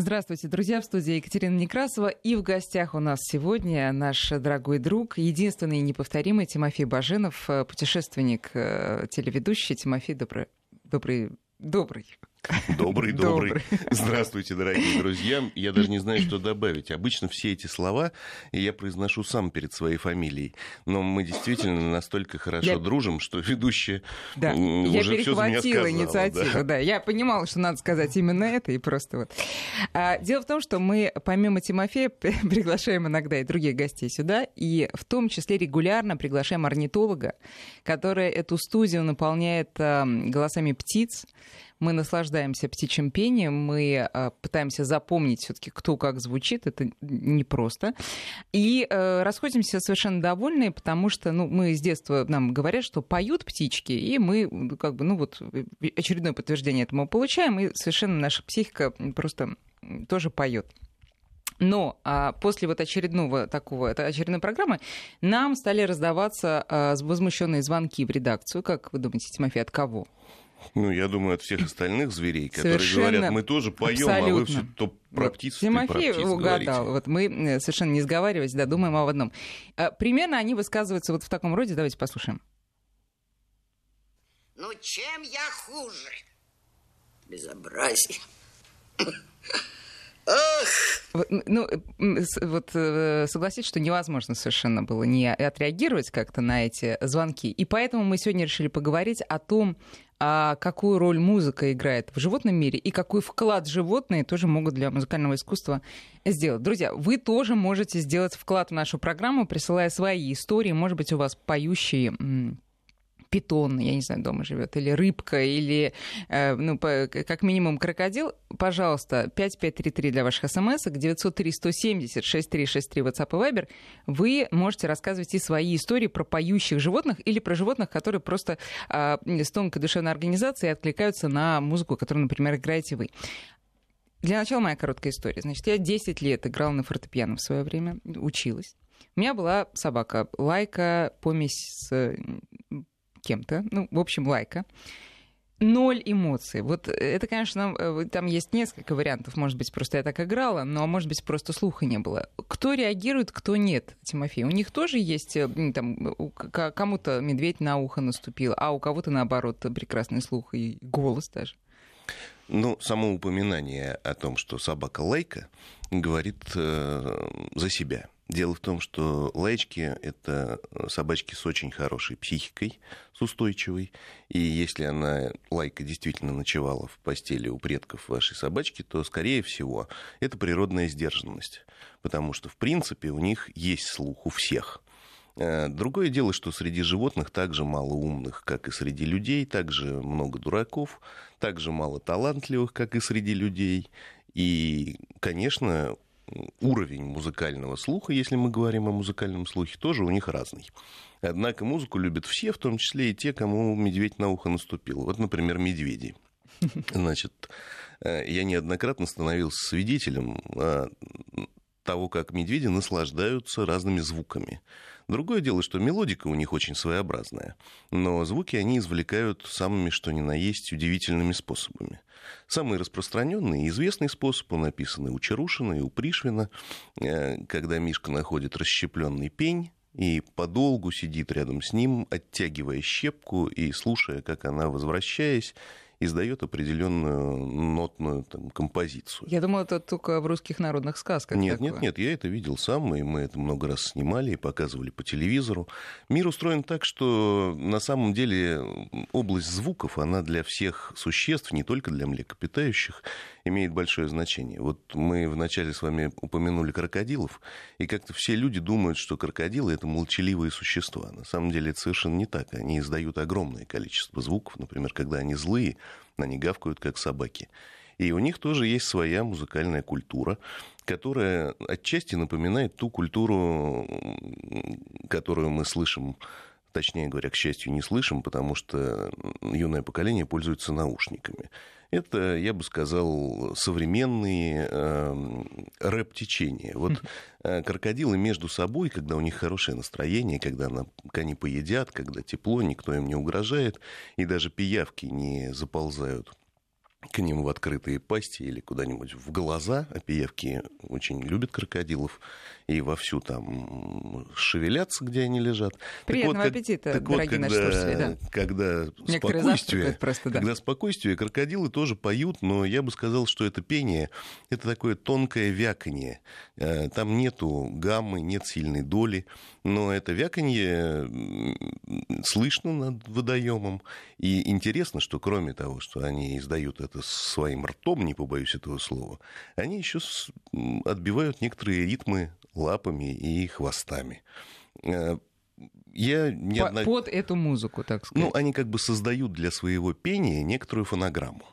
Здравствуйте, друзья, в студии Екатерина Некрасова. И в гостях у нас сегодня наш дорогой друг, единственный и неповторимый Тимофей Баженов, э, путешественник, э, телеведущий. Тимофей, добрый, добрый, добрый. Добрый, добрый. Здравствуйте, дорогие друзья. Я даже не знаю, что добавить. Обычно все эти слова я произношу сам перед своей фамилией. Но мы действительно настолько хорошо я... дружим, что ведущая да. уже я перехватила инициативу. Да. да, я понимала, что надо сказать именно это, и просто вот. А, дело в том, что мы помимо Тимофея приглашаем иногда и других гостей сюда, и в том числе регулярно приглашаем орнитолога, который эту студию наполняет а, голосами птиц, мы наслаждаемся птичьим пением, мы э, пытаемся запомнить все-таки, кто как звучит, это непросто. И э, расходимся совершенно довольные, потому что ну, мы с детства нам говорят, что поют птички, и мы как бы, ну вот, очередное подтверждение этому получаем, и совершенно наша психика просто тоже поет. Но а, после вот очередного такого, это очередной программы, нам стали раздаваться а, возмущенные звонки в редакцию. Как вы думаете, Тимофей, от кого? Ну, я думаю, от всех остальных зверей, которые Совершенно говорят, мы тоже поем, а вы все то про вот. птиц, Тимофей про птиц угадал. Вот мы совершенно не сговариваясь, да, думаем об одном. А, примерно они высказываются вот в таком роде. Давайте послушаем. Ну, чем я хуже? Безобразие. Ах! Ну, вот э, согласитесь, что невозможно совершенно было не отреагировать как-то на эти звонки. И поэтому мы сегодня решили поговорить о том, а какую роль музыка играет в животном мире и какой вклад животные тоже могут для музыкального искусства сделать. Друзья, вы тоже можете сделать вклад в нашу программу, присылая свои истории. Может быть, у вас поющие питон, я не знаю, дома живет, или рыбка, или, э, ну, как минимум крокодил, пожалуйста, 5533 для ваших смс, 903 170 6363 WhatsApp и Viber, вы можете рассказывать и свои истории про поющих животных или про животных, которые просто э, с тонкой душевной организацией откликаются на музыку, которую, например, играете вы. Для начала моя короткая история. Значит, я 10 лет играла на фортепиано в свое время, училась. У меня была собака Лайка, помесь с кем-то, ну, в общем, лайка, ноль эмоций. Вот это, конечно, э, там есть несколько вариантов. Может быть, просто я так играла, но, может быть, просто слуха не было. Кто реагирует, кто нет, Тимофей? У них тоже есть, э, там, кому-то медведь на ухо наступил, а у кого-то, наоборот, прекрасный слух и голос даже. Ну, само упоминание о том, что собака лайка, говорит э, за себя. Дело в том, что лаечки — это собачки с очень хорошей психикой, с устойчивой. И если она, лайка, действительно ночевала в постели у предков вашей собачки, то, скорее всего, это природная сдержанность. Потому что, в принципе, у них есть слух у всех. Э, другое дело, что среди животных также мало умных, как и среди людей, также много дураков, также мало талантливых, как и среди людей. И, конечно, уровень музыкального слуха, если мы говорим о музыкальном слухе, тоже у них разный. Однако музыку любят все, в том числе и те, кому медведь на ухо наступил. Вот, например, медведи. Значит, э, я неоднократно становился свидетелем э, того, как медведи наслаждаются разными звуками. Другое дело, что мелодика у них очень своеобразная, но звуки они извлекают самыми, что ни на есть, удивительными способами. Самый распространенный и известный способ, он описан у Чарушина, и у Пришвина, э, когда Мишка находит расщепленный пень, и подолгу сидит рядом с ним, оттягивая щепку и слушая, как она, возвращаясь, издает определенную нотную там, композицию. Я думала, это только в русских народных сказках. Нет, такое. нет, нет, я это видел сам, и мы это много раз снимали и показывали по телевизору. Мир устроен так, что на самом деле область звуков, она для всех существ, не только для млекопитающих, имеет большое значение. Вот мы вначале с вами упомянули крокодилов, и как-то все люди думают, что крокодилы это молчаливые существа. На самом деле это совершенно не так. Они издают огромное количество звуков, например, когда они злые, они гавкают, как собаки. И у них тоже есть своя музыкальная культура, которая отчасти напоминает ту культуру, которую мы слышим точнее говоря, к счастью, не слышим, потому что юное поколение пользуется наушниками. Это, я бы сказал, современные э, рэп-течения. Вот э, крокодилы между собой, когда у них хорошее настроение, когда на, они поедят, когда тепло, никто им не угрожает, и даже пиявки не заползают к ним в открытые пасти или куда-нибудь в глаза. А пиявки очень любят крокодилов и вовсю там шевелятся, где они лежат. Приятного так вот, аппетита, так дорогие вот, когда, наши слушатели. Да. Когда спокойствие, просто, да. когда спокойствие, крокодилы тоже поют, но я бы сказал, что это пение, это такое тонкое вяканье. Э, там нету гаммы, нет сильной доли, но это вяканье слышно над водоемом. И интересно, что кроме того, что они издают это своим ртом, не побоюсь этого слова, они еще отбивают некоторые ритмы лапами и хвостами. Э, я неодно... Под эту музыку, так сказать. Ну, они как бы создают для своего пения некоторую фонограмму.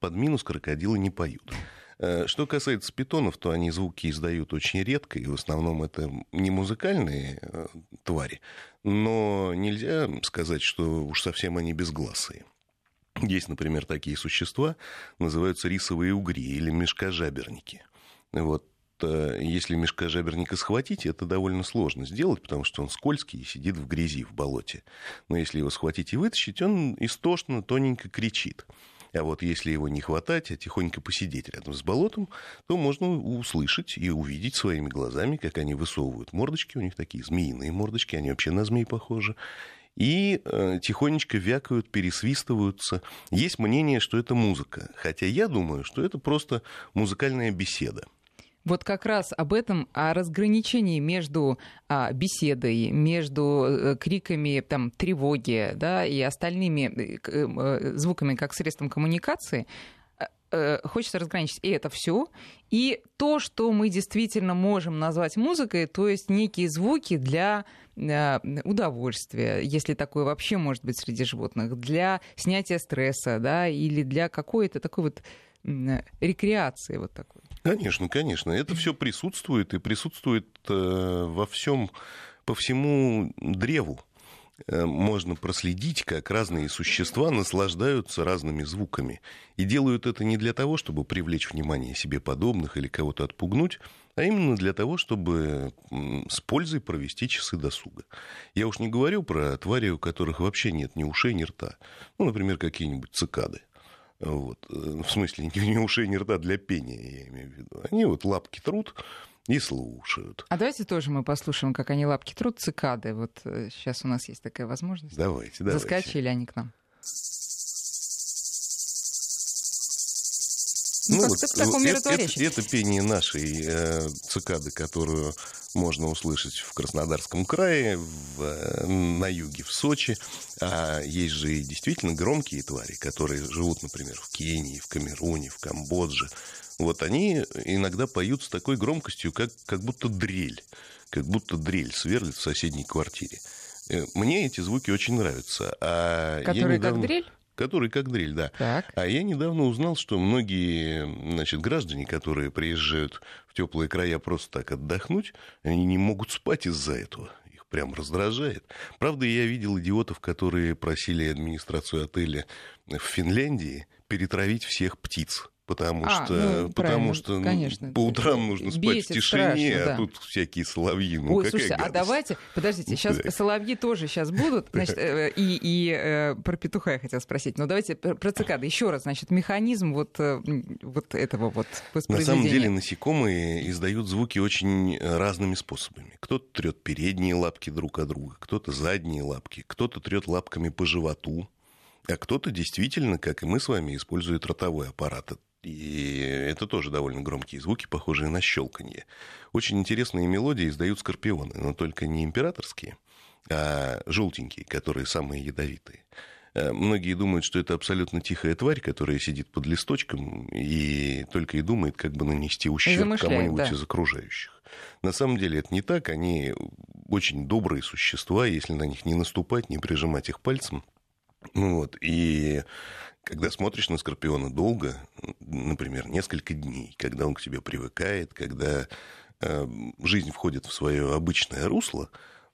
Под минус крокодилы не поют. Э, что касается питонов, то они звуки издают очень редко, и в основном это не музыкальные э, твари, но нельзя сказать, что уж совсем они безгласые. Есть, например, такие существа, называются рисовые угри или мешкожаберники. Вот если мешкожаберника схватить, это довольно сложно сделать, потому что он скользкий и сидит в грязи, в болоте. Но если его схватить и вытащить, он истошно, тоненько кричит. А вот если его не хватать, а тихонько посидеть рядом с болотом, то можно услышать и увидеть своими глазами, как они высовывают мордочки. У них такие змеиные мордочки, они вообще на змей похожи и э, тихонечко вякают, пересвистываются. Есть мнение, что это музыка, хотя я думаю, что это просто музыкальная беседа. Вот как раз об этом, о разграничении между а, беседой, между э, криками там, тревоги да, и остальными э, э, звуками как средством коммуникации, хочется разграничить и это все, и то, что мы действительно можем назвать музыкой, то есть некие звуки для удовольствия, если такое вообще может быть среди животных, для снятия стресса, да, или для какой-то такой вот рекреации вот такой. Конечно, конечно. Это все присутствует и присутствует э, во всем, по всему древу. Э, можно проследить, как разные существа наслаждаются разными звуками. И делают это не для того, чтобы привлечь внимание себе подобных или кого-то отпугнуть, а именно для того, чтобы с пользой провести часы досуга. Я уж не говорю про твари, у которых вообще нет ни ушей, ни рта. Ну, например, какие-нибудь цикады. Вот. Э, в смысле, не ушей, не рта для пения, я имею в виду. Они вот лапки трут и слушают. А давайте тоже мы послушаем, как они лапки трут, цикады. Вот сейчас э, у нас есть такая возможность. Давайте, давайте. Заскочили они к нам. Ну, ну вот, таком это, это, это пение нашей э, цикады, которую можно услышать в Краснодарском крае, в, э, на юге, в Сочи. А есть же и действительно громкие твари, которые живут, например, в Кении, в Камеруне, в Камбодже. Вот они иногда поют с такой громкостью, как, как будто дрель, как будто дрель сверлит в соседней квартире. Э, мне эти звуки очень нравятся. А Которые недавно... как дрель? Который как дрель, да. Так. А я недавно узнал, что многие значит, граждане, которые приезжают в теплые края просто так отдохнуть, они не могут спать из-за этого. Их прям раздражает. Правда, я видел идиотов, которые просили администрацию отеля в Финляндии перетравить всех птиц потому а, что, ну, потому что ну, конечно. по утрам нужно спать Бесит, в тишине, страшно, а да. а тут всякие соловьи. Ну, Ой, слушайте, гадость. а давайте, подождите, сейчас да. соловьи тоже сейчас будут, значит, э, и, и э, про петуха я хотела спросить, но давайте про цикады еще раз, значит, механизм вот, э, вот этого вот На самом деле насекомые издают звуки очень разными способами. Кто-то трет передние лапки друг от друга, кто-то задние лапки, кто-то трет лапками по животу, а кто-то действительно, как и мы с вами, использует ротовой аппарат. И это тоже довольно громкие звуки, похожие на щелканье. Очень интересные мелодии издают скорпионы, но только не императорские, а желтенькие, которые самые ядовитые. Э, многие думают, что это абсолютно тихая тварь, которая сидит под листочком и только и думает, как бы нанести ущерб кому-нибудь да. из окружающих. На самом деле это не так. Они очень добрые существа, если на них не наступать, не прижимать их пальцем. Вот. И когда смотришь на Скорпиона долго, например, несколько дней, когда он к тебе привыкает, когда э, жизнь входит в свое обычное русло,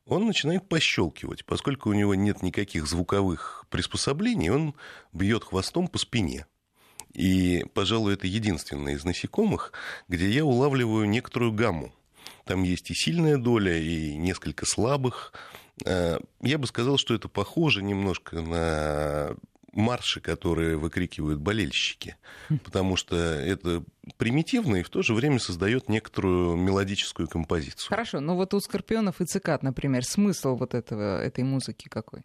он начинает пощелкивать. Поскольку у него нет никаких звуковых приспособлений, он бьет хвостом по спине. И, пожалуй, это единственное из насекомых, где я улавливаю некоторую гамму. Там есть и сильная доля, и несколько слабых. Э, я бы сказал, что это похоже немножко на марши, которые выкрикивают болельщики, потому что это примитивно и в то же время создает некоторую мелодическую композицию. Хорошо, но вот у Скорпионов и Цикад, например, смысл вот этого, этой музыки какой?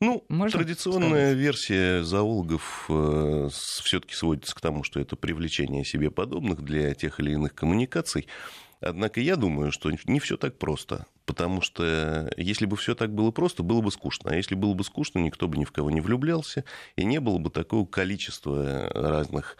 Ну, Можно традиционная сказать? версия зоологов э, все-таки сводится к тому, что это привлечение себе подобных для тех или иных коммуникаций. Однако я думаю, что не все так просто. Потому что если бы все так было просто, было бы скучно. А если было бы скучно, никто бы ни в кого не влюблялся, и не было бы такого количества разных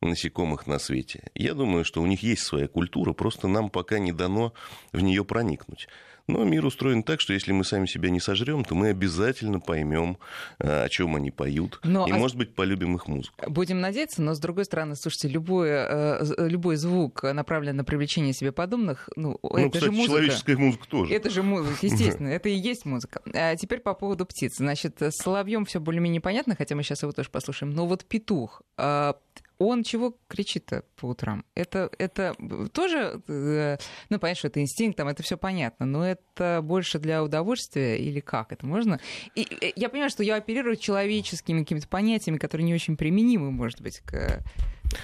насекомых на свете. Я думаю, что у них есть своя культура, просто нам пока не дано в нее проникнуть. Но мир устроен так, что если мы сами себя не сожрем, то мы обязательно поймем, э, о чем они поют. Но, и, а... может быть, полюбим их музыку. Будем надеяться, но с другой стороны, слушайте, любой, э, любой звук направлен на привлечение себе подобных, ну, ну это кстати, же музыка. человеческая музыка тоже. Это же музыка, естественно, это и есть музыка. А теперь по поводу птиц. Значит, с соловьем все более-менее понятно, хотя мы сейчас его тоже послушаем. Но вот петух. Он чего кричит-то по утрам? Это, это тоже, э, ну, понятно, что это инстинкт, там это все понятно, но это больше для удовольствия или как? Это можно? И э, я понимаю, что я оперирую человеческими какими-то понятиями, которые не очень применимы, может быть, к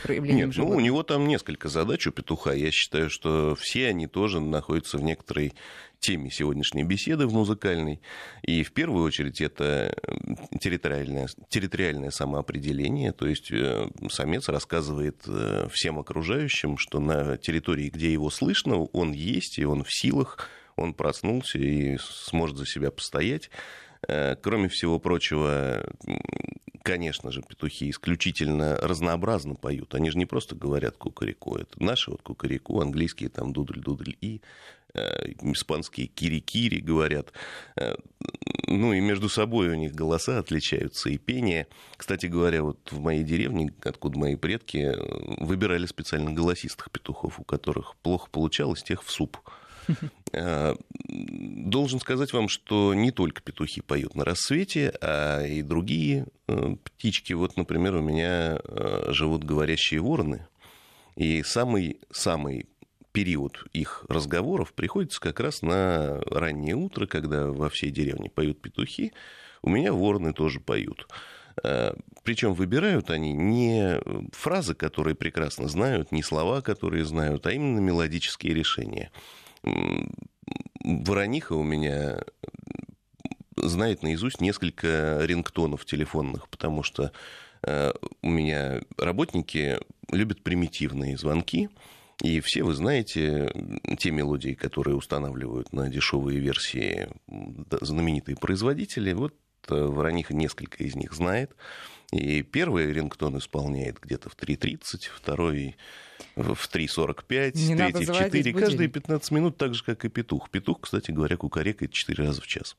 проявлениям Нет, животных. ну, у него там несколько задач у петуха. Я считаю, что все они тоже находятся в некоторой теме сегодняшней беседы в музыкальной. И в первую очередь это территориальное, территориальное самоопределение, то есть э, самец рассказывает э, всем окружающим, что на территории, где его слышно, он есть, и он в силах, он проснулся и сможет за себя постоять. Э, кроме всего прочего, конечно же, петухи исключительно разнообразно поют. Они же не просто говорят кукареку. Это наши вот кукареку, английские там дудль-дудль и испанские кири-кири говорят. Э, ну и между собой у них голоса отличаются и пение. Кстати говоря, вот в моей деревне, откуда мои предки, э, выбирали специально голосистых петухов, у которых плохо получалось, тех в суп. Должен сказать вам, что не только петухи поют на рассвете, а и другие птички. Вот, например, у меня живут говорящие вороны. И самый, самый период их разговоров приходится как раз на раннее утро, когда во всей деревне поют петухи. У меня вороны тоже поют. Э, Причем выбирают они не фразы, которые прекрасно знают, не слова, которые знают, а именно мелодические решения. Ворониха у меня знает наизусть несколько рингтонов телефонных, потому что э, у меня работники любят примитивные звонки, и все вы знаете те мелодии, которые устанавливают на дешевые версии знаменитые производители. Вот э, Ворониха несколько из них знает. И первый рингтон исполняет где-то в 3.30, второй в 3.45, третий в 4. Каждые 15 минут, так же, как и петух. Петух, кстати говоря, кукарекает 4 раза в час.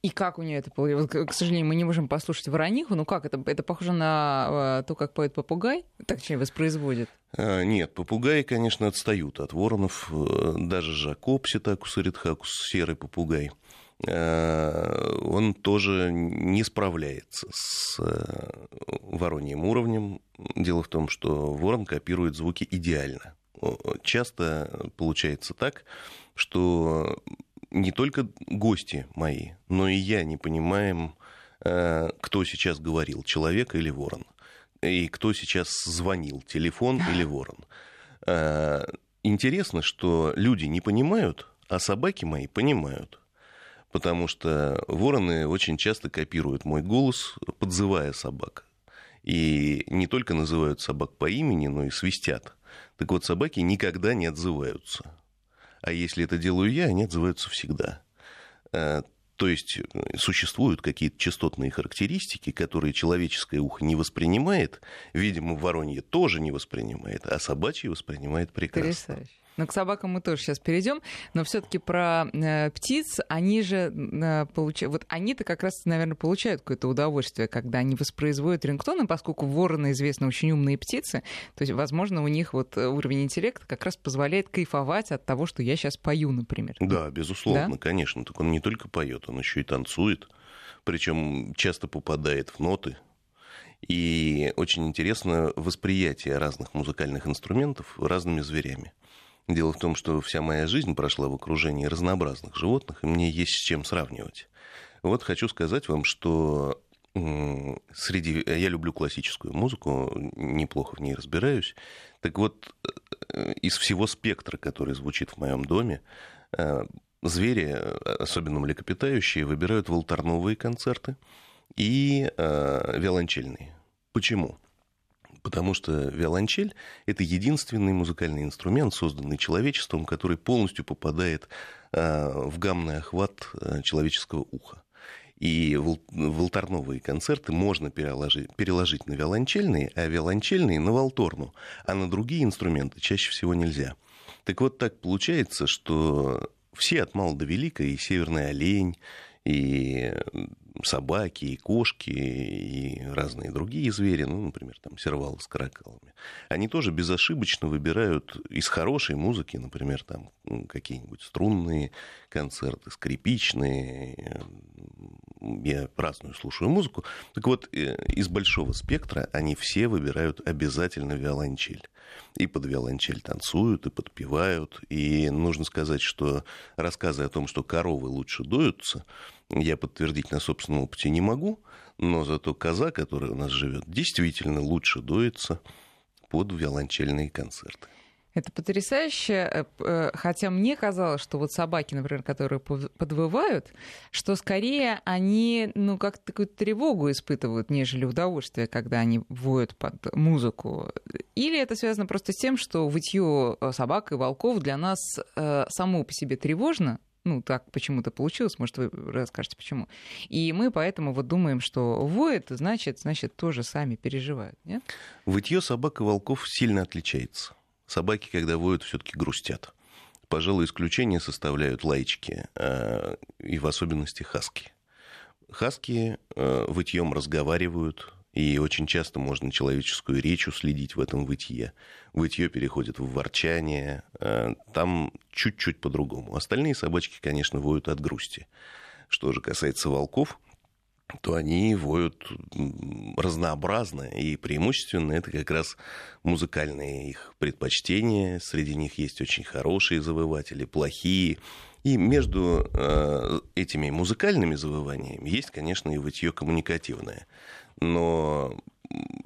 И как у нее это получилось? К сожалению, мы не можем послушать Ворониху. Ну как это? Это похоже на э, то, как поет попугай? Так точнее, воспроизводит? А, нет, попугаи, конечно, отстают от воронов. Э, даже Жакоб Ситакус эритхакус, серый попугай, э, он тоже не справляется с вороньим уровнем. Дело в том, что ворон копирует звуки идеально. Часто получается так, что не только гости мои, но и я не понимаем, э, кто сейчас говорил, человек или ворон. И кто сейчас звонил, телефон или ворон. Э, интересно, что люди не понимают, а собаки мои понимают. Потому что вороны очень часто копируют мой голос, подзывая собак. И не только называют собак по имени, но и свистят. Так вот, собаки никогда не отзываются. А если это делаю я, они отзываются всегда. Э, то есть э, существуют какие-то частотные характеристики, которые человеческое ухо не воспринимает, видимо, воронье тоже не воспринимает, а собачье воспринимает прекрасно. Потрясающе. Но к собакам мы тоже сейчас перейдем. Но все-таки про э, птиц, они же э, получают. Вот они-то как раз, наверное, получают какое-то удовольствие, когда они воспроизводят рингтоны, поскольку вороны известно очень умные птицы. То есть, возможно, у них вот уровень интеллекта как раз позволяет кайфовать от того, что я сейчас пою, например. Да, безусловно, да? конечно. Так он не только поет, он еще и танцует. Причем часто попадает в ноты, и очень интересно восприятие разных музыкальных инструментов разными зверями. Дело в том, что вся моя жизнь прошла в окружении разнообразных животных, и мне есть с чем сравнивать. Вот хочу сказать вам, что среди... Я люблю классическую музыку, неплохо в ней разбираюсь. Так вот, э, из всего спектра, который звучит в моем доме, э, звери, особенно млекопитающие, выбирают волторновые концерты и э, виолончельные. Почему? Потому что виолончель – это единственный музыкальный инструмент, созданный человечеством, который полностью попадает в гаммный охват человеческого уха. И волторновые концерты можно переложить, переложить на виолончельные, а виолончельные на волторну, а на другие инструменты чаще всего нельзя. Так вот так получается, что все от мала до велика, и северный олень, и собаки, и кошки, и разные другие звери, ну, например, там сервалы с каракалами, они тоже безошибочно выбирают из хорошей музыки, например, там какие-нибудь струнные концерты, скрипичные. Я праздную слушаю музыку. Так вот, э, из большого спектра они все выбирают обязательно виолончель. И под виолончель танцуют, и подпевают. И нужно сказать, что рассказы о том, что коровы лучше дуются, я подтвердить на собственном опыте не могу, но зато коза, которая у нас живет, действительно лучше дуется под виолончельные концерты. Это потрясающе, э, э, хотя мне казалось, что вот собаки, например, которые подвывают, что скорее они, ну, как такую тревогу испытывают, нежели удовольствие, когда они воют под музыку. Или это связано просто с тем, что вытье собак и волков для нас э, само по себе тревожно, ну, так почему-то получилось, может, вы расскажете, почему. И мы поэтому вот думаем, что воет, значит, значит, тоже сами переживают, нет? Вытье собак и волков сильно отличается. Собаки, когда воют, все-таки грустят. Пожалуй, исключение составляют лайчики, э, и в особенности хаски. Хаски э, вытьем разговаривают, и очень часто можно человеческую речь уследить в этом вытье. Вытье переходит в ворчание. Э, там чуть-чуть по-другому. Остальные собачки, конечно, воют от грусти. Что же касается волков, то они воют разнообразно, и преимущественно это как раз музыкальные их предпочтения. Среди них есть очень хорошие завыватели, плохие. И между э, этими музыкальными завываниями есть, конечно, и вытье коммуникативное но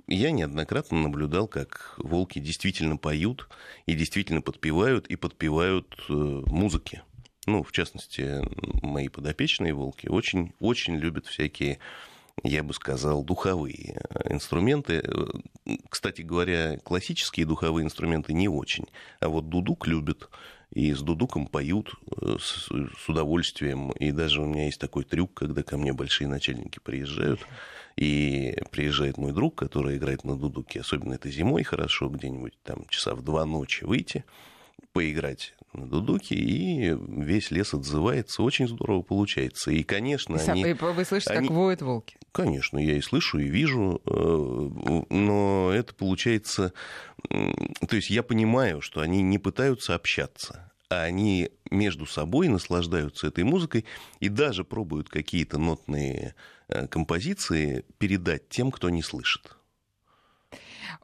я неоднократно наблюдал, как волки действительно поют и действительно подпевают, и подпевают э, музыки. Ну, в частности, мои подопечные волки очень, очень любят всякие, я бы сказал, духовые инструменты. Кстати говоря, классические духовые инструменты не очень, а вот дудук любят и с дудуком поют э, с, с удовольствием. И даже у меня есть такой трюк, когда ко мне большие начальники приезжают, и приезжает мой друг, который играет на дудуке, особенно это зимой хорошо, где-нибудь там часа в два ночи выйти, поиграть на дудуке, и весь лес отзывается. Очень здорово получается. И, конечно, и они... Вы слышите, они... как воют волки? Конечно, я и слышу, и вижу, э, но это получается... То есть я понимаю, что они не пытаются общаться, а они между собой наслаждаются этой музыкой и даже пробуют какие-то нотные э, композиции передать тем, кто не слышит.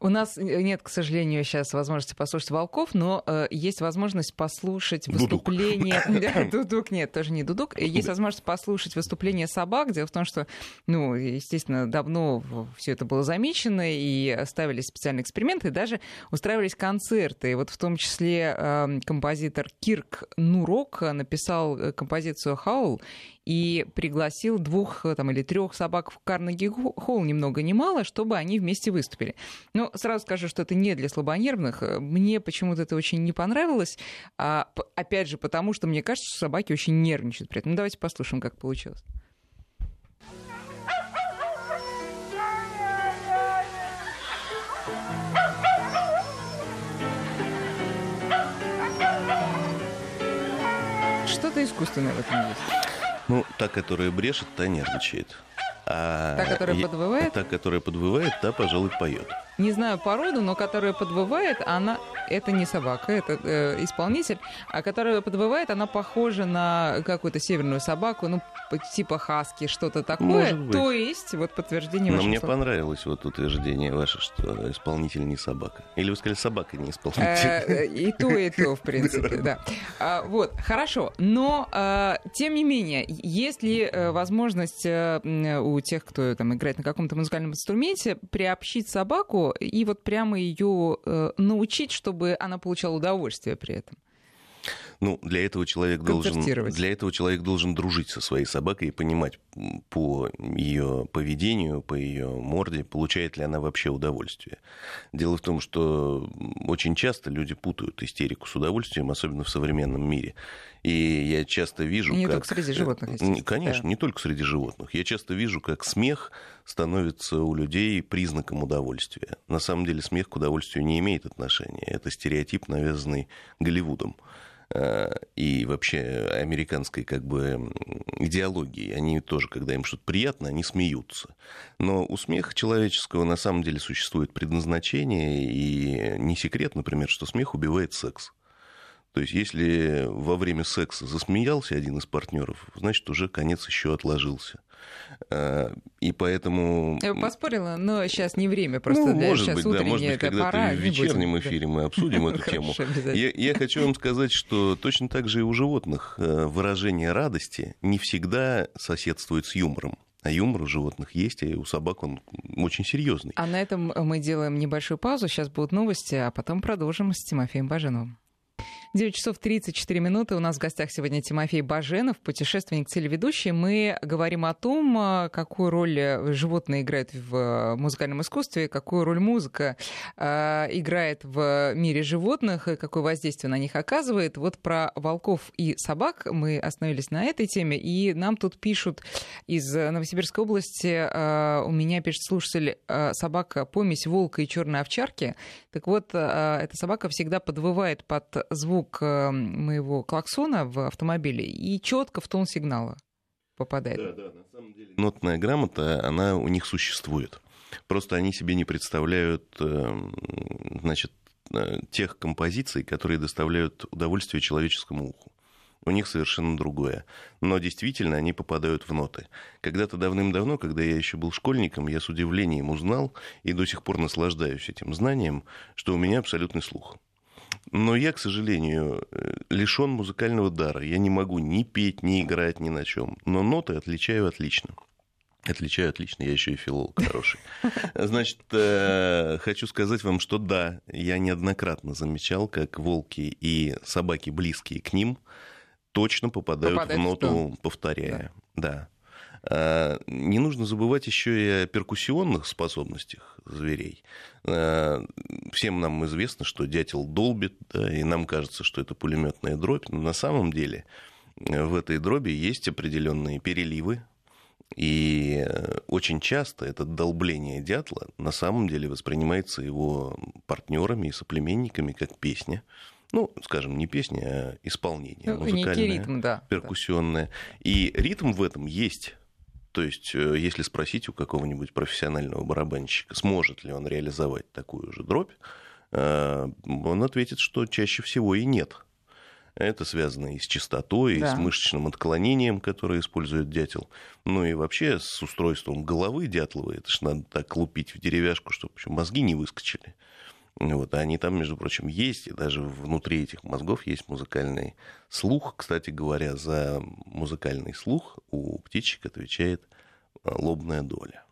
У нас нет, к сожалению, сейчас возможности послушать волков, но э, есть возможность послушать выступление... Дудук. Дудук нет, тоже не дудук. Есть возможность послушать выступление собак. Дело в том, что, ну, естественно, давно все это было замечено, и ставились специальные эксперименты, и даже устраивались концерты. И вот в том числе э, композитор Кирк Нурок написал э, композицию «Хаул», и пригласил двух э, там, или трех собак в Карнеги Холл, ни много ни мало, чтобы они вместе выступили. Но сразу скажу, что это не для слабонервных. Мне почему-то это очень не понравилось. А, опять же, потому что мне кажется, что собаки очень нервничают при этом. Ну, давайте послушаем, как получилось. Что-то искусственное в этом есть. Ну, та, которая брешет, та нервничает. А та, которая я, подвывает? Та, которая подвывает, та, пожалуй, поет. Не знаю породу, но которая подвывает, она это не собака, это э, исполнитель, а которая подвывает, она похожа на какую-то северную собаку, ну типа хаски, что-то такое. То есть вот подтверждение. Но мне слов. понравилось вот утверждение ваше, что исполнитель не собака. Или вы сказали, собака не исполнитель. Э, и то, и то, в принципе, да. А, вот, хорошо. Но, а, тем не менее, есть ли э, возможность э, у тех, кто там играет на каком-то музыкальном инструменте, приобщить собаку и вот прямо ее э, научить, чтобы она получала удовольствие при этом? Ну, для этого человек должен, для этого человек должен дружить со своей собакой и понимать по ее поведению, по ее морде, получает ли она вообще удовольствие. Дело в том, что очень часто люди путают истерику с удовольствием, особенно в современном мире. И я часто вижу, не как... только среди животных, Конечно, да. не только среди животных. Я часто вижу, как смех становится у людей признаком удовольствия. На самом деле смех к удовольствию не имеет отношения. Это стереотип, навязанный Голливудом. Э, и вообще американской как бы идеологии. Они тоже, когда им что-то приятно, они смеются. Но у смеха человеческого на самом деле существует предназначение, и не секрет, например, что смех убивает секс. То есть, если во время секса засмеялся один из партнеров, значит, уже конец еще отложился. Э, и поэтому... Я бы поспорила, но сейчас не время, просто ну, для может сейчас быть, да, может быть, когда-то в вечернем эфире мы обсудим эту тему. Я, я хочу вам сказать, что точно так же и у животных э, выражение радости не всегда соседствует с юмором. А юмор у животных есть, и у собак он очень серьезный. А на этом мы делаем небольшую паузу. Сейчас будут новости, а потом продолжим с Тимофеем Баженовым. 9 часов 34 минуты. У нас в гостях сегодня Тимофей Баженов, путешественник, телеведущий. Мы говорим о том, а, какую роль э, животные играют в э, музыкальном искусстве, какую роль музыка э, играет в мире животных, и какое воздействие на них оказывает. Вот про волков и собак мы остановились на этой теме, и нам тут пишут из Новосибирской области, у меня пишет слушатель, собака помесь волка и черной овчарки. Так вот, эта собака всегда подвывает под звук звук э, моего клаксона в автомобиле и четко в тон сигнала попадает. Да, да, на самом деле. Нотная грамота, она у них существует. Просто они себе не представляют, э, значит, э, тех композиций, которые доставляют удовольствие человеческому уху. У них совершенно другое. Но действительно они попадают в ноты. Когда-то давным-давно, когда я еще был школьником, я с удивлением узнал и до сих пор наслаждаюсь этим знанием, что у меня абсолютный слух. Но я, к сожалению, э, лишен музыкального дара. Я не могу ни петь, ни играть ни на чем. Но ноты отличаю отлично. Отличаю отлично, я еще и филолог хороший. Значит, э, хочу сказать вам, что да, я неоднократно замечал, как волки и собаки, близкие к ним, точно попадают, попадают в ноту, повторяя. Да. да. А, не нужно забывать еще и о перкуссионных способностях зверей. А, всем нам известно, что дятел долбит, да, и нам кажется, что это пулеметная дробь, но на самом деле э, в этой дроби есть определенные переливы, и э, очень часто это долбление дятла на самом деле воспринимается его партнерами и соплеменниками как песня. Ну, скажем, не песня, а исполнение ну, музыкальное, ритм, да, перкуссионное. И ритм в этом есть. То есть, э, если спросить у какого-нибудь профессионального барабанщика, сможет ли он реализовать такую же дробь, э, он ответит, что чаще всего и нет. Это связано и с частотой, да. и с мышечным отклонением, которое использует дятел. Ну и вообще с устройством головы дятловой. Это же надо так лупить в деревяшку, чтобы мозги не выскочили. Вот, а они там, между прочим, есть, и даже внутри этих мозгов есть музыкальный слух. Кстати говоря, за музыкальный слух у птичек отвечает лобная доля.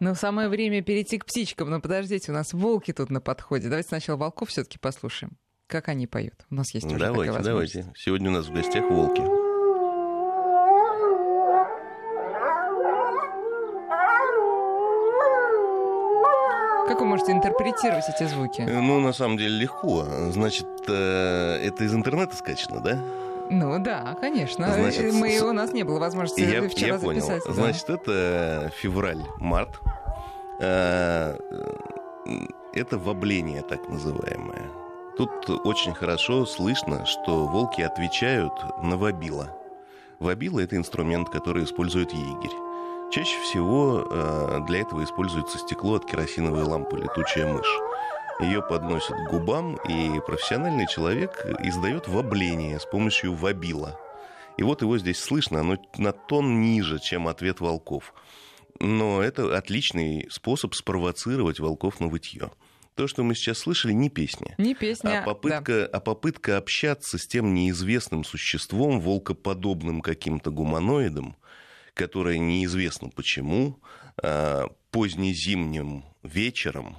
Ну, самое время перейти к птичкам. Но подождите, у нас волки тут на подходе. Давайте сначала волков все-таки послушаем. Как они поют? У нас есть уже Давайте, давайте. Сегодня у нас в гостях волки. Как вы можете интерпретировать эти звуки? Ну, на самом деле легко. Значит, э, это из интернета скачано, да? Ну да, конечно. Значит, Мы, у нас не было возможности я, вчера я понял. записать. Да. Значит, это февраль-март. Э, это вобление так называемое. Тут очень хорошо слышно, что волки отвечают на вобила. Вобила – это инструмент, который использует егерь. Чаще всего э, для этого используется стекло от керосиновой лампы «Летучая мышь». Ее подносят к губам, и профессиональный человек издает вобление с помощью вобила. И вот его здесь слышно, оно на тон ниже, чем ответ волков. Но это отличный способ спровоцировать волков на вытье. То, что мы сейчас слышали, не песня. Не песня, а попытка, да. а попытка общаться с тем неизвестным существом, волкоподобным каким-то гуманоидом, которая неизвестно почему а, позднезимним вечером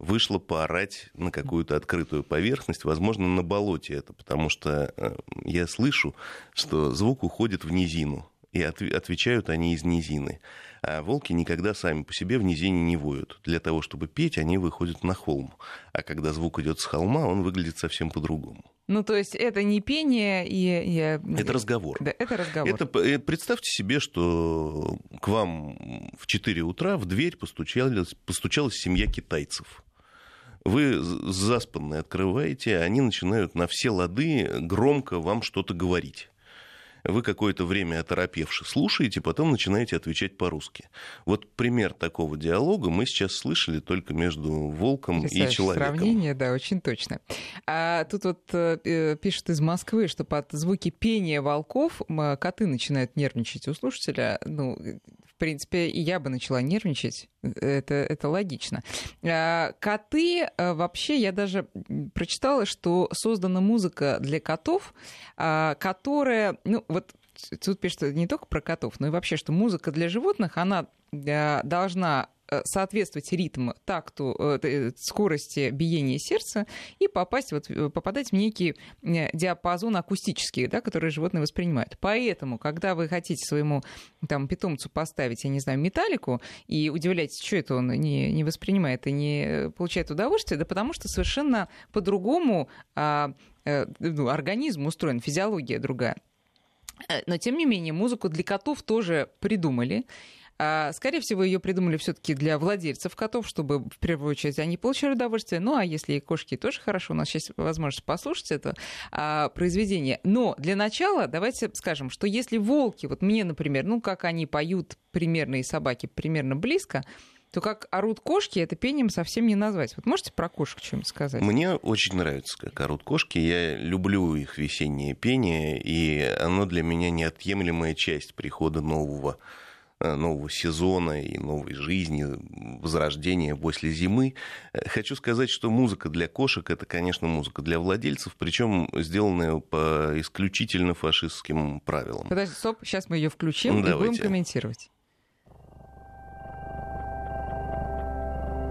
вышла поорать на какую-то открытую поверхность, возможно, на болоте это, потому что э, я слышу, что звук уходит в низину, и отвечают они из низины. А волки никогда сами по себе в низине не воют. Для того, чтобы петь, они выходят на холм. А когда звук идет с холма, он выглядит совсем по-другому. Ну, то есть это не пение и... и... Это разговор. Да, это разговор. Это, э, представьте себе, что к вам в 4 утра в дверь постучалась, постучалась семья китайцев. Вы заспанные открываете, они начинают на все лады громко вам что-то говорить вы какое-то время оторопевши слушаете, потом начинаете отвечать по-русски. Вот пример такого диалога мы сейчас слышали только между волком и человеком. Сравнение, да, очень точно. А тут вот э, э пишут из Москвы, что под звуки пения волков коты начинают нервничать у слушателя. Ну, в принципе, и я бы начала нервничать. Это, это логично. А, коты, э, вообще, я даже прочитала, что создана музыка для котов, а, которая, ну, вот тут пишут не только про котов, но и вообще, что музыка для животных, она должна соответствовать ритму, такту, э, скорости биения сердца и попасть, вот, э, попадать в некий диапазон акустический, да, который животные воспринимают. Поэтому, когда вы хотите своему там, питомцу поставить, я не знаю, металлику, и удивляетесь, что это он не, не воспринимает и не получает удовольствие, да потому что совершенно по-другому а, ну, организм устроен, физиология другая. Но, тем не менее, музыку для котов тоже придумали. А, скорее всего, ее придумали все-таки для владельцев котов, чтобы в первую очередь они получали удовольствие. Ну, а если и кошки тоже хорошо, у нас сейчас возможность послушать это а, произведение. Но для начала давайте скажем, что если волки, вот мне, например, ну, как они поют примерно и собаки примерно близко, то как орут кошки, это пением совсем не назвать. Вот можете про кошек что-нибудь сказать? Мне очень нравится, как орут кошки. Я люблю их весеннее пение, и оно для меня неотъемлемая часть прихода нового нового сезона и новой жизни, возрождения после зимы. Э, хочу сказать, что музыка для кошек это, конечно, музыка для владельцев, причем сделанная по исключительно фашистским правилам. Подожди, стоп, сейчас мы ее включим Давайте. и будем комментировать.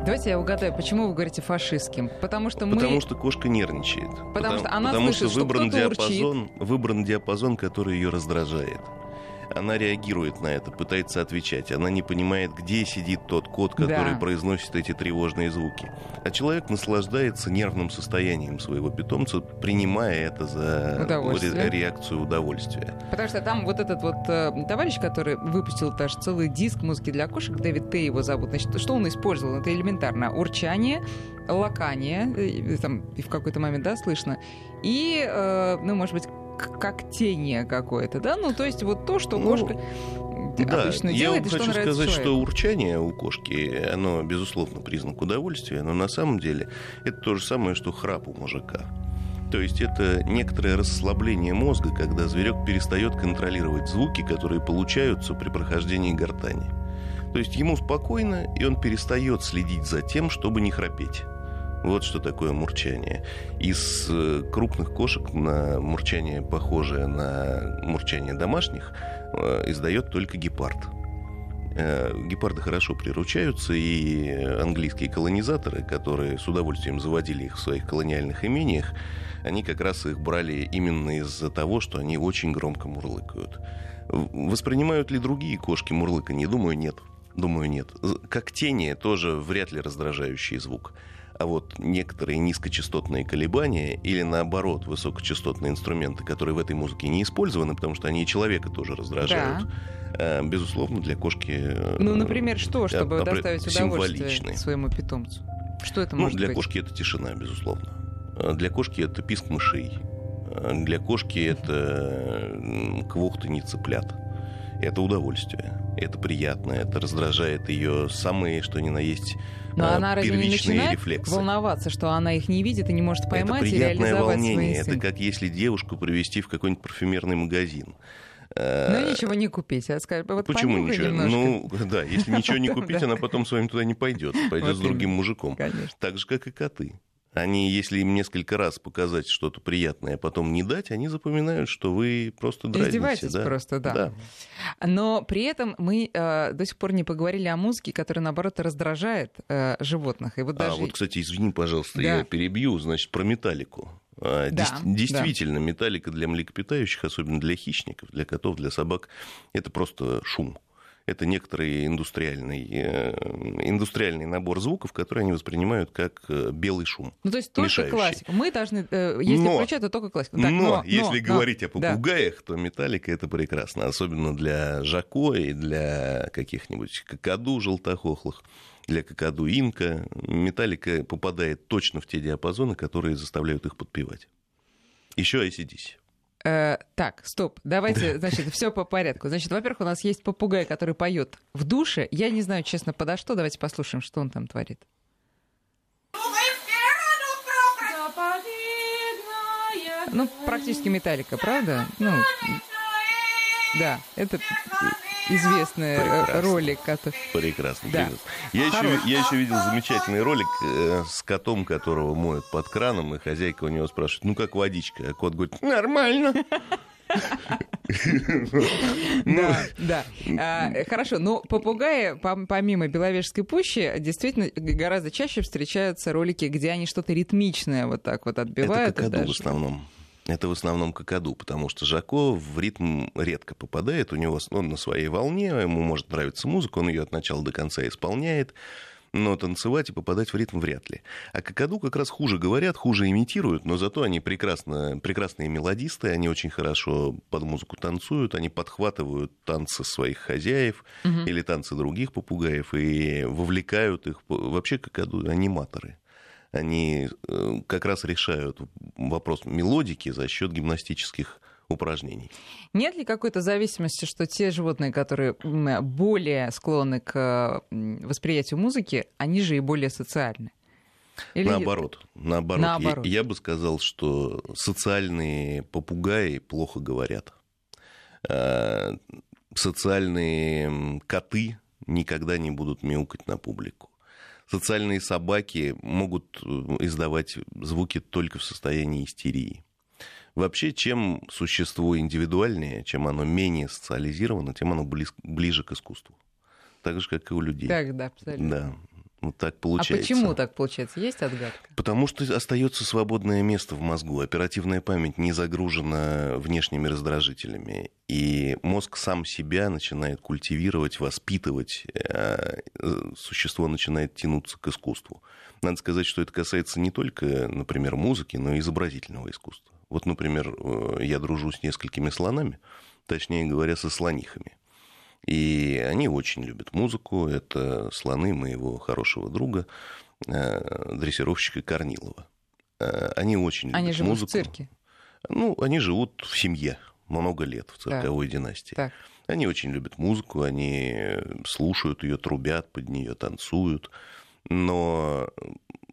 Давайте я угадаю, почему вы говорите фашистским? Потому что мы... Потому что кошка нервничает. Потому, потому что она потому слышит, что выбран что диапазон, урчит. выбран диапазон, который ее раздражает она реагирует на это, пытается отвечать. Она не понимает, где сидит тот кот, который да. произносит эти тревожные звуки. А человек наслаждается нервным состоянием своего питомца, принимая это за реакцию удовольствия. Потому что там вот этот вот э, товарищ, который выпустил даже целый диск музыки для кошек, Дэвид Тэй его зовут, значит, что он использовал? Это элементарно. Урчание, лакание, э, там и в какой-то момент, да, слышно, и, э, ну, может быть, когтение какое-то, да? Ну, то есть вот то, что ну, кошка да, обычно я делает, вам хочу сказать, человеку. что урчание у кошки, оно, безусловно, признак удовольствия, но на самом деле это то же самое, что храп у мужика. То есть это некоторое расслабление мозга, когда зверек перестает контролировать звуки, которые получаются при прохождении гортани. То есть ему спокойно, и он перестает следить за тем, чтобы не храпеть. Вот что такое мурчание. Из э, крупных кошек на мурчание, похожее на мурчание домашних, э, издает только гепард. Э, гепарды хорошо приручаются, и английские колонизаторы, которые с удовольствием заводили их в своих колониальных имениях, они как раз их брали именно из-за того, что они очень громко мурлыкают. Воспринимают ли другие кошки мурлыканье? Думаю, нет. Думаю, нет. Как тени тоже вряд ли раздражающий звук а вот некоторые низкочастотные колебания или наоборот высокочастотные инструменты, которые в этой музыке не использованы, потому что они и человека тоже раздражают. Да. Э, безусловно, для кошки... Э, ну, например, что, чтобы доставить удовольствие своему питомцу? Что это ну, может для быть? кошки это тишина, безусловно. Э, для кошки это писк мышей. Для кошки это квохтанье цыплят. Это удовольствие, это приятно, это раздражает ее самые, что ни на есть, но а, она разве не начинает рефлексы. волноваться, что она их не видит и не может поймать это и реализовать волнение. свои Это как если девушку привести в какой-нибудь парфюмерный магазин. Ну, э, ничего не купить, а скажешь, вот Почему ничего? Немножко. Ну, да, если ничего не купить, она потом с вами туда не пойдет, пойдет с другим мужиком. Так же, как и коты. Они, если им несколько раз показать что-то приятное, а потом не дать, они запоминают, что вы просто дразните. Издеваетесь да? просто, да. да. Но при этом мы э, до сих пор не поговорили о музыке, которая, наоборот, раздражает э, животных. И вот даже... А вот, кстати, извини, пожалуйста, Да. я перебью, значит, про металлику. А, Да, дес- Действительно, металлика для млекопитающих, особенно для хищников, для котов, для собак, это просто шум. Это некоторый индустриальный, э, индустриальный набор звуков, которые они воспринимают как э, белый шум. Ну, то есть только мешающий. классика. Мы должны, э, если Но- включать, то только классику. Так, но, если но, говорить о да. попугаях, то металлика это прекрасно, особенно для жако и для каких-нибудь какаду желтохохлых, для какаду инка. Металлика попадает точно в те диапазоны, которые заставляют их подпевать. Еще ACDC. Э, так, стоп. Давайте, значит, все по порядку. Значит, во-первых, у нас есть попугай, который поет в душе. Я не знаю, честно, подо что. Давайте послушаем, что он там творит. Ну, практически металлика, правда? Ну, да, это известный э, Прекрасно. ролик. который- Прекрасно. Да. прекрасно. Я, еще, я еще видел замечательный ролик э, с котом, которого моют под краном, и хозяйка у него спрашивает, ну как водичка? А кот говорит, нормально. Да, да. А, хорошо, но попугаи, пом- помимо Беловежской пущи, действительно гораздо чаще встречаются ролики, где они что-то ритмичное вот так вот отбивают. Это в основном. Это в основном какаду, потому что Жако в ритм редко попадает, у него он на своей волне, ему может нравиться музыка, он ее от начала до конца исполняет, но танцевать и попадать в ритм вряд ли. А какаду как раз хуже говорят, хуже имитируют, но зато они прекрасно, прекрасные мелодисты, они очень хорошо под музыку танцуют, они подхватывают танцы своих хозяев или танцы других попугаев и вовлекают их. Вообще какаду аниматоры они э, как раз решают вопрос мелодики за счет гимнастических упражнений. Нет ли какой-то зависимости, что те животные, которые более склонны к восприятию музыки, они же и более социальны? Или- Наоборот, наоборот. Наоборот. Я, я бы сказал, что социальные попугаи плохо говорят. А, Социальные коты никогда не будут мяукать на публику. Социальные собаки могут э, издавать звуки только в состоянии истерии. Вообще, чем существо индивидуальнее, чем оно менее социализировано, тем оно близ- ближе к искусству. Так же, как и у людей. Так, да, абсолютно. Да, вот так А получается. почему так получается? Есть отгадка? Потому что остается свободное место в мозгу. Оперативная память не загружена внешними раздражителями. И мозг сам себя начинает культивировать, воспитывать. а Существо начинает тянуться к искусству. Надо сказать, что это касается не только, например, музыки, но и изобразительного искусства. Вот, например, э, я дружу с несколькими слонами, точнее говоря, со слонихами. И они очень любят музыку. Это слоны моего хорошего друга, э, дрессировщика Корнилова. Э, Они очень любят Они живут музыку. в цирке. Ну, они живут в семье много лет в цирковой династии. Так. Они очень любят музыку, они слушают ее, трубят под нее, танцуют. Но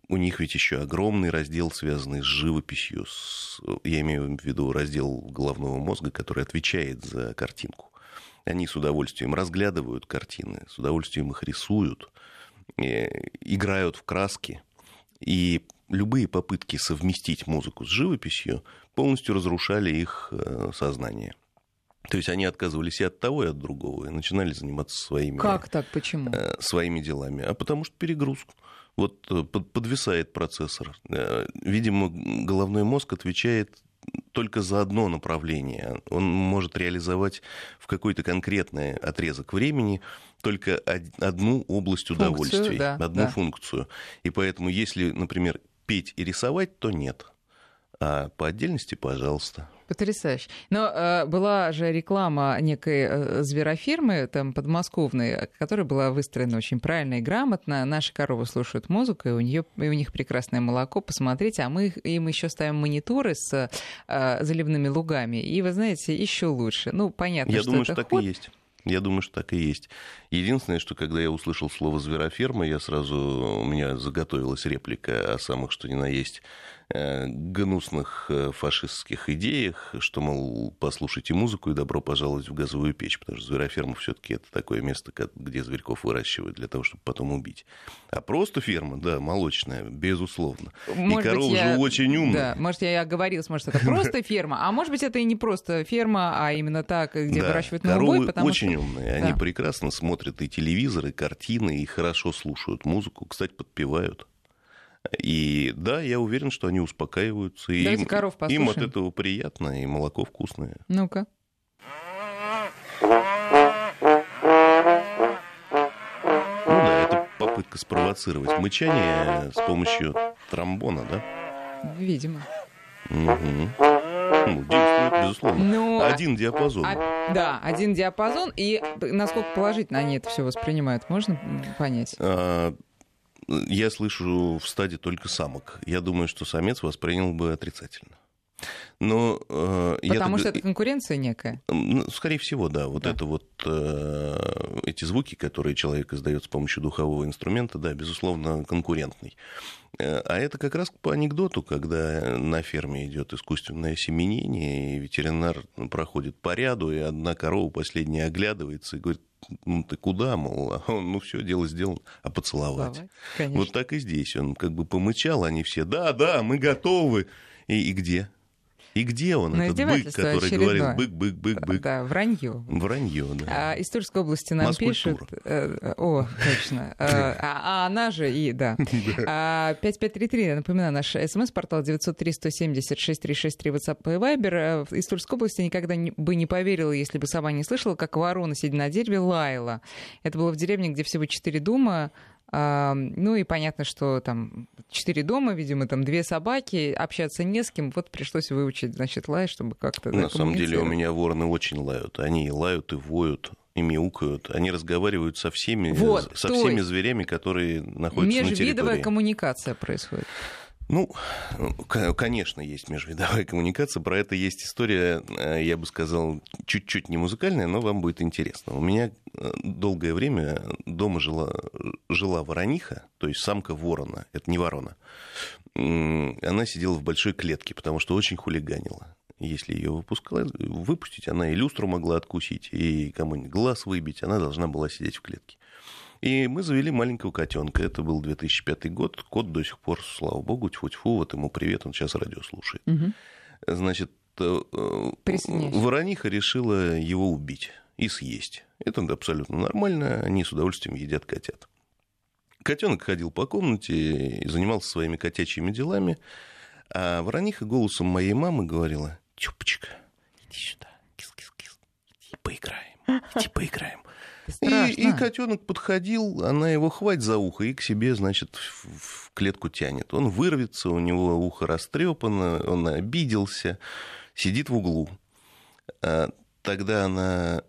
у них ведь еще огромный раздел, связанный с живописью. с- я имею в виду раздел головного мозга, который отвечает за картинку. Они с удовольствием разглядывают картины, с удовольствием их рисуют, э, играют в краски. И любые попытки совместить музыку с живописью полностью разрушали их э, сознание. То есть они отказывались и от того, и от другого, и начинали заниматься своими, Как так? Почему? э, своими делами. А потому что перегруз. Вот под- подвисает процессор. Видимо, головной мозг отвечает только за одно направление. Он может реализовать в какой-то конкретный отрезок времени только од- одну область Функцию, удовольствий, да, одну да. функцию. И поэтому, если, например, петь и рисовать, то нет. А по отдельности, пожалуйста. Потрясающе. Но э, была же реклама некой э, зверофирмы, там, подмосковной, которая была выстроена очень правильно и грамотно. Наши коровы слушают музыку, и у, неё, и у них прекрасное молоко. Посмотрите, а мы им еще ставим мониторы с э, заливными лугами. И, вы знаете, еще лучше. Ну, понятно, Я что думаю, это что так ход. и есть. Я думаю, что так и есть. Единственное, что когда я услышал слово «звероферма», я сразу... У меня заготовилась реплика о самых что ни на есть гнусных э, фашистских идеях, что, мол, послушайте музыку и добро пожаловать в газовую печь, потому что звероферма все-таки это такое место, где зверьков выращивают для того, чтобы потом убить. А просто ферма, да, молочная, безусловно. Может и коровы быть, я... же очень умные. Да, может, я оговорилась, может, это просто ферма, а может быть, это и не просто ферма, а именно так, где да, выращивают на коровы потому очень что... умные, они прекрасно смотрят и телевизор, и картины, и хорошо слушают музыку, кстати, подпевают. И да, я уверен, что они успокаиваются. И им, коров им от послушаем. этого приятно, и молоко вкусное. Ну-ка. Ну да, это попытка спровоцировать мычание с помощью тромбона, да? Видимо. Мгм. Ну, действует, безусловно. Ну, Один диапазон. А- да, один диапазон, и насколько положительно они это все воспринимают, можно понять? А, Я слышу в стаде только самок. Я думаю, что самец воспринял бы отрицательно. Но э, я Потому так- что это конкуренция некая. Ну, Скорее всего, да. Вот Да. это вот э, эти звуки, которые человек издает с помощью духового инструмента, да, безусловно, конкурентный. Э, А это как раз по анекдоту, когда на ферме идет искусственное семенение, и ветеринар проходит по ряду, и одна корова последняя оглядывается и говорит, ну ты куда, мол, а он, ну все, дело сделано, а поцеловать. Конечно. Вот так и здесь. Он как бы помычал, они все, да, да, мы готовы. И, и где? И где он, Ну, этот бык, который очередное. говорил бык, бык, бык, бык? Да, вранье. Вранье, да. А, из Тульской области нам пишут... э, О, точно. Э, А а она же и, да. А, 5533, я напоминаю, наш смс-портал 903-170-6363 WhatsApp и Viber. Э, Из Тульской области никогда бы не поверила, если бы сама не слышала, как ворона, сидя на дереве, лаяла. Это было в деревне, где всего четыре дома. Ну и понятно, что там четыре дома, видимо, там две собаки, общаться не с кем. Вот пришлось выучить, значит, лай, чтобы как-то На самом деле у меня вороны очень лают. Они и лают, и воют, и мяукают. Они разговаривают со всеми, Вот, со всеми зверями, которые находятся на Межвидовая территории. коммуникация происходит. Ну, конечно, есть межвидовая коммуникация. Про это есть история, э, я бы сказал, чуть-чуть не музыкальная, но вам будет интересно. У меня э, долгое время дома жила, жила ворониха, то есть самка ворона, это не ворона. Она сидела в большой клетке, потому что очень хулиганила. Если ее выпускала, выпустить, она и люстру могла откусить, и кому-нибудь глаз выбить, она должна была сидеть в клетке. И мы завели маленького котенка. Это был 2005 год. Кот до сих пор, слава богу, тьфу-тьфу, вот ему привет, он сейчас радио слушает. Мгм. Значит, э, э, ворониха решила его убить и съесть. Это абсолютно нормально, они с удовольствием едят котят. Котенок ходил по комнате и занимался своими котячьими делами, а ворониха голосом моей мамы говорила, «Чупочка, иди сюда, кис-кис-кис, иди поиграем, иди поиграем». И, Страшно. и котенок подходил, она его хватит за ухо и к себе, значит, в, в клетку тянет. Он вырвется, у него ухо растрепано, он обиделся, сидит в углу. А тогда она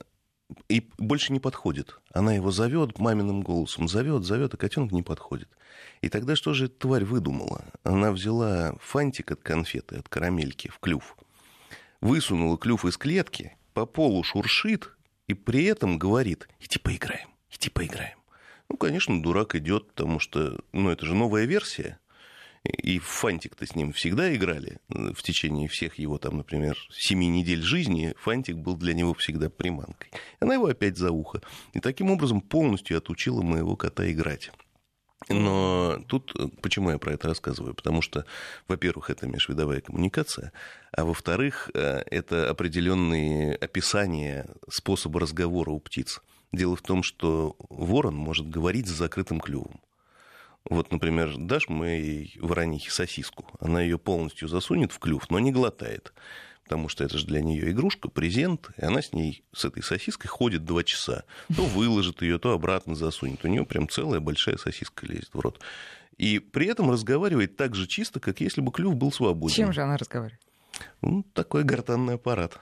и больше не подходит. Она его зовет маминым голосом, зовет, зовет, а котенок не подходит. И тогда что же эта тварь выдумала? Она взяла фантик от конфеты, от карамельки в клюв, высунула клюв из клетки, по полу шуршит и при этом говорит, иди поиграем, иди поиграем. Ну, конечно, дурак идет, потому что, ну, это же новая версия. И Фантик-то с ним всегда играли. В течение всех его, там, например, семи недель жизни Фантик был для него всегда приманкой. Она его опять за ухо. И таким образом полностью отучила моего кота играть. Но тут э, почему я про это рассказываю? Потому что, во-первых, это межвидовая коммуникация, а во-вторых, э, это определенные описания способа разговора у птиц. Дело в том, что ворон может говорить с закрытым клювом. Вот, например, дашь моей воронихе сосиску, она ее полностью засунет в клюв, но не глотает, потому что это же для нее игрушка, презент, и она с ней, с этой сосиской ходит два часа. То выложит ее, то обратно засунет. У нее прям целая большая сосиска лезет в рот. И при этом разговаривает так же чисто, как если бы клюв был свободен. Чем же она разговаривает? Ну, такой гортанный аппарат.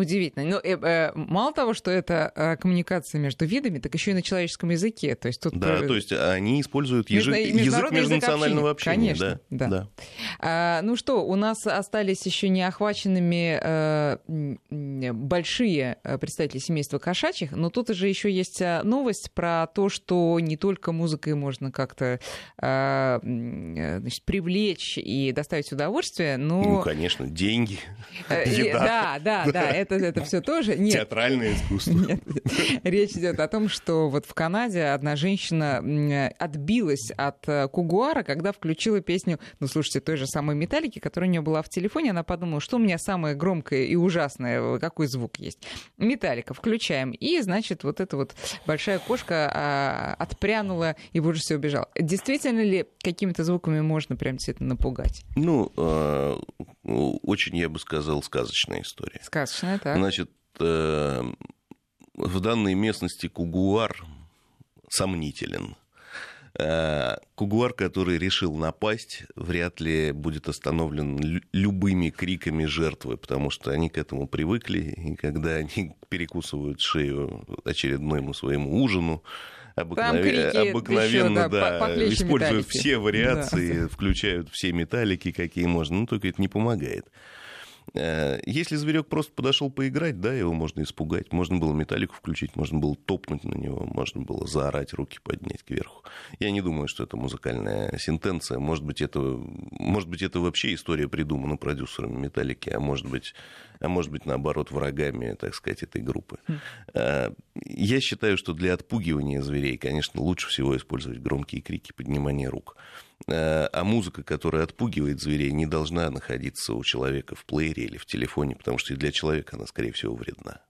Удивительно. Но э, э, мало того, что это э, коммуникация между видами, так еще и на человеческом языке. То есть тут да, э, то есть они используют ежи- язык межнационального общения. Конечно, да, да. А, ну что, у нас остались еще не охваченными э, большие э, представители семейства кошачьих, но тут же еще есть новость про то, что не только музыкой можно как-то э, значит, привлечь и доставить удовольствие, но... Ну, конечно, деньги, Э, еда, Да, да, да, это, это все тоже. Нет, театральное искусство. нет, речь идет о том, что вот в Канаде одна женщина отбилась от э, Кугуара, когда включила песню, ну, слушайте, той же самой Металлики, которая у нее была в телефоне. Она подумала, что у меня самое громкое и ужасное, э, какой звук есть. Металлика, включаем. И, значит, вот эта вот большая кошка а, отпрянула и в ужасе убежала. Действительно ли какими-то звуками можно прям действительно напугать? Ну, э, очень, я бы сказал, сказочная история. Так. Значит, э, в данной местности кугуар сомнителен. Э, Кугуар, который решил напасть, вряд ли будет остановлен лю- любыми криками жертвы, потому что они к этому привыкли, и когда они перекусывают шею очередному своему ужину, обыкнове- крики обыкновенно ещё, да, да, по- используют металлики. все вариации, включают все металлики, какие можно, ну только это не помогает. Э, Если зверек просто подошел поиграть, да, его можно испугать. Можно было металлику включить, можно было топнуть на него, можно было заорать, руки поднять кверху. Я не думаю, что это музыкальная сентенция. Может быть, это, может быть, это вообще история придумана продюсерами металлики, а может быть, а может быть, наоборот, врагами, так сказать, этой группы. Э, Я считаю, что для отпугивания зверей, конечно, лучше всего использовать громкие крики, поднимание рук. Э, А музыка, которая отпугивает зверей, не должна находиться у человека в плеере или в телефоне, потому что и для человека она, скорее всего, вредна.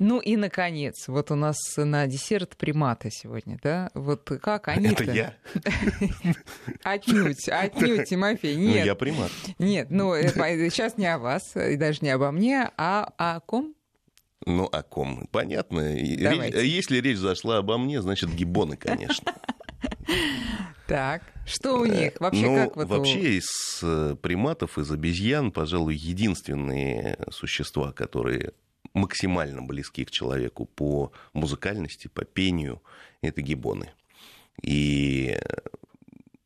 Ну и, наконец, вот у нас на десерт приматы сегодня, да? Вот как они-то... Это я? Отнюдь, отнюдь, Тимофей, Ну, нет. я примат. Нет, ну э, сейчас не о вас, и даже не обо мне, а о ком? Ну, о ком? Понятно. Давайте. Если речь зашла обо мне, значит, гиббоны, конечно. Так, что у них? Вообще ну, как вот у- вообще из э, приматов, из обезьян, пожалуй, единственные существа, которые максимально близки к человеку по музыкальности, по пению, это гиббоны. И э,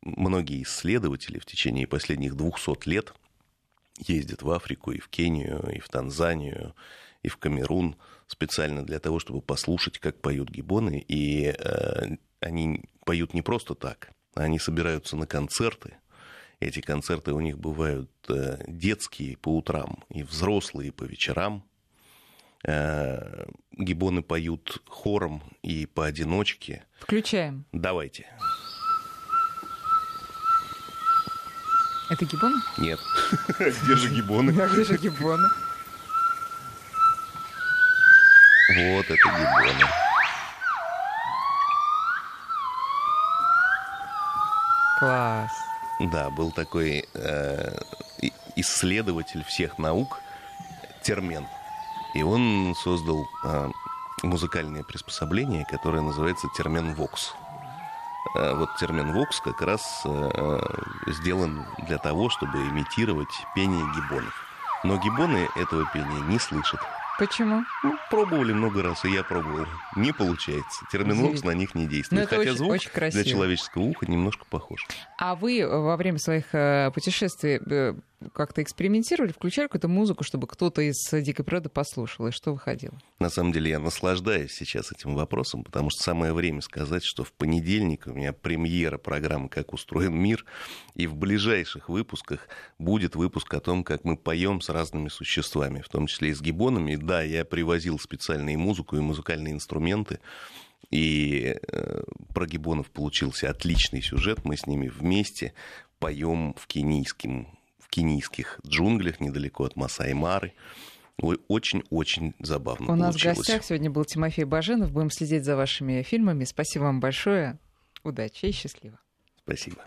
многие исследователи в течение последних 200 лет ездят в Африку и в Кению, и в Танзанию, и в Камерун специально для того, чтобы послушать, как поют гиббоны. И э, они поют не просто так, они собираются на концерты. Эти концерты у них бывают э, детские по утрам и взрослые по вечерам. Э, гиббоны поют хором и поодиночке. Включаем. Давайте. Это гиббон? Нет. Где же гиббоны? А где же гиббоны? Вот это гиббоны. Класс. Да, был такой э, исследователь всех наук Термен. И он создал э, музыкальное приспособление, которое называется термен Вокс. Э, Вот термен Вокс как раз э, сделан для того, чтобы имитировать пение гиббонов. Но гиббоны этого пения не слышат. Почему? Ну, пробовали много раз, и я пробовал. Не получается. Термин Вокс Удивительно. на них не Ну, действует. Хотя очень- звук очень красиво. для человеческого уха немножко похож. А вы во время своих э, путешествий э, как-то экспериментировали, включали какую-то музыку, чтобы кто-то из дикой природы послушал, и что выходило? На самом деле я наслаждаюсь сейчас этим вопросом, потому что самое время сказать, что в понедельник у меня премьера программы «Как устроен мир», и в ближайших выпусках будет выпуск о том, как мы поем с разными существами, в том числе и с гиббонами. И Да, я привозил специальные музыку и музыкальные инструменты, и э, про гиббонов получился отличный сюжет. Мы с ними вместе поем в кенийском в кенийских джунглях недалеко от Масай-Мары. Очень-очень забавно У нас в гостях сегодня был Тимофей Баженов. Будем следить за вашими фильмами. Спасибо вам большое. Удачи и счастливо. Спасибо.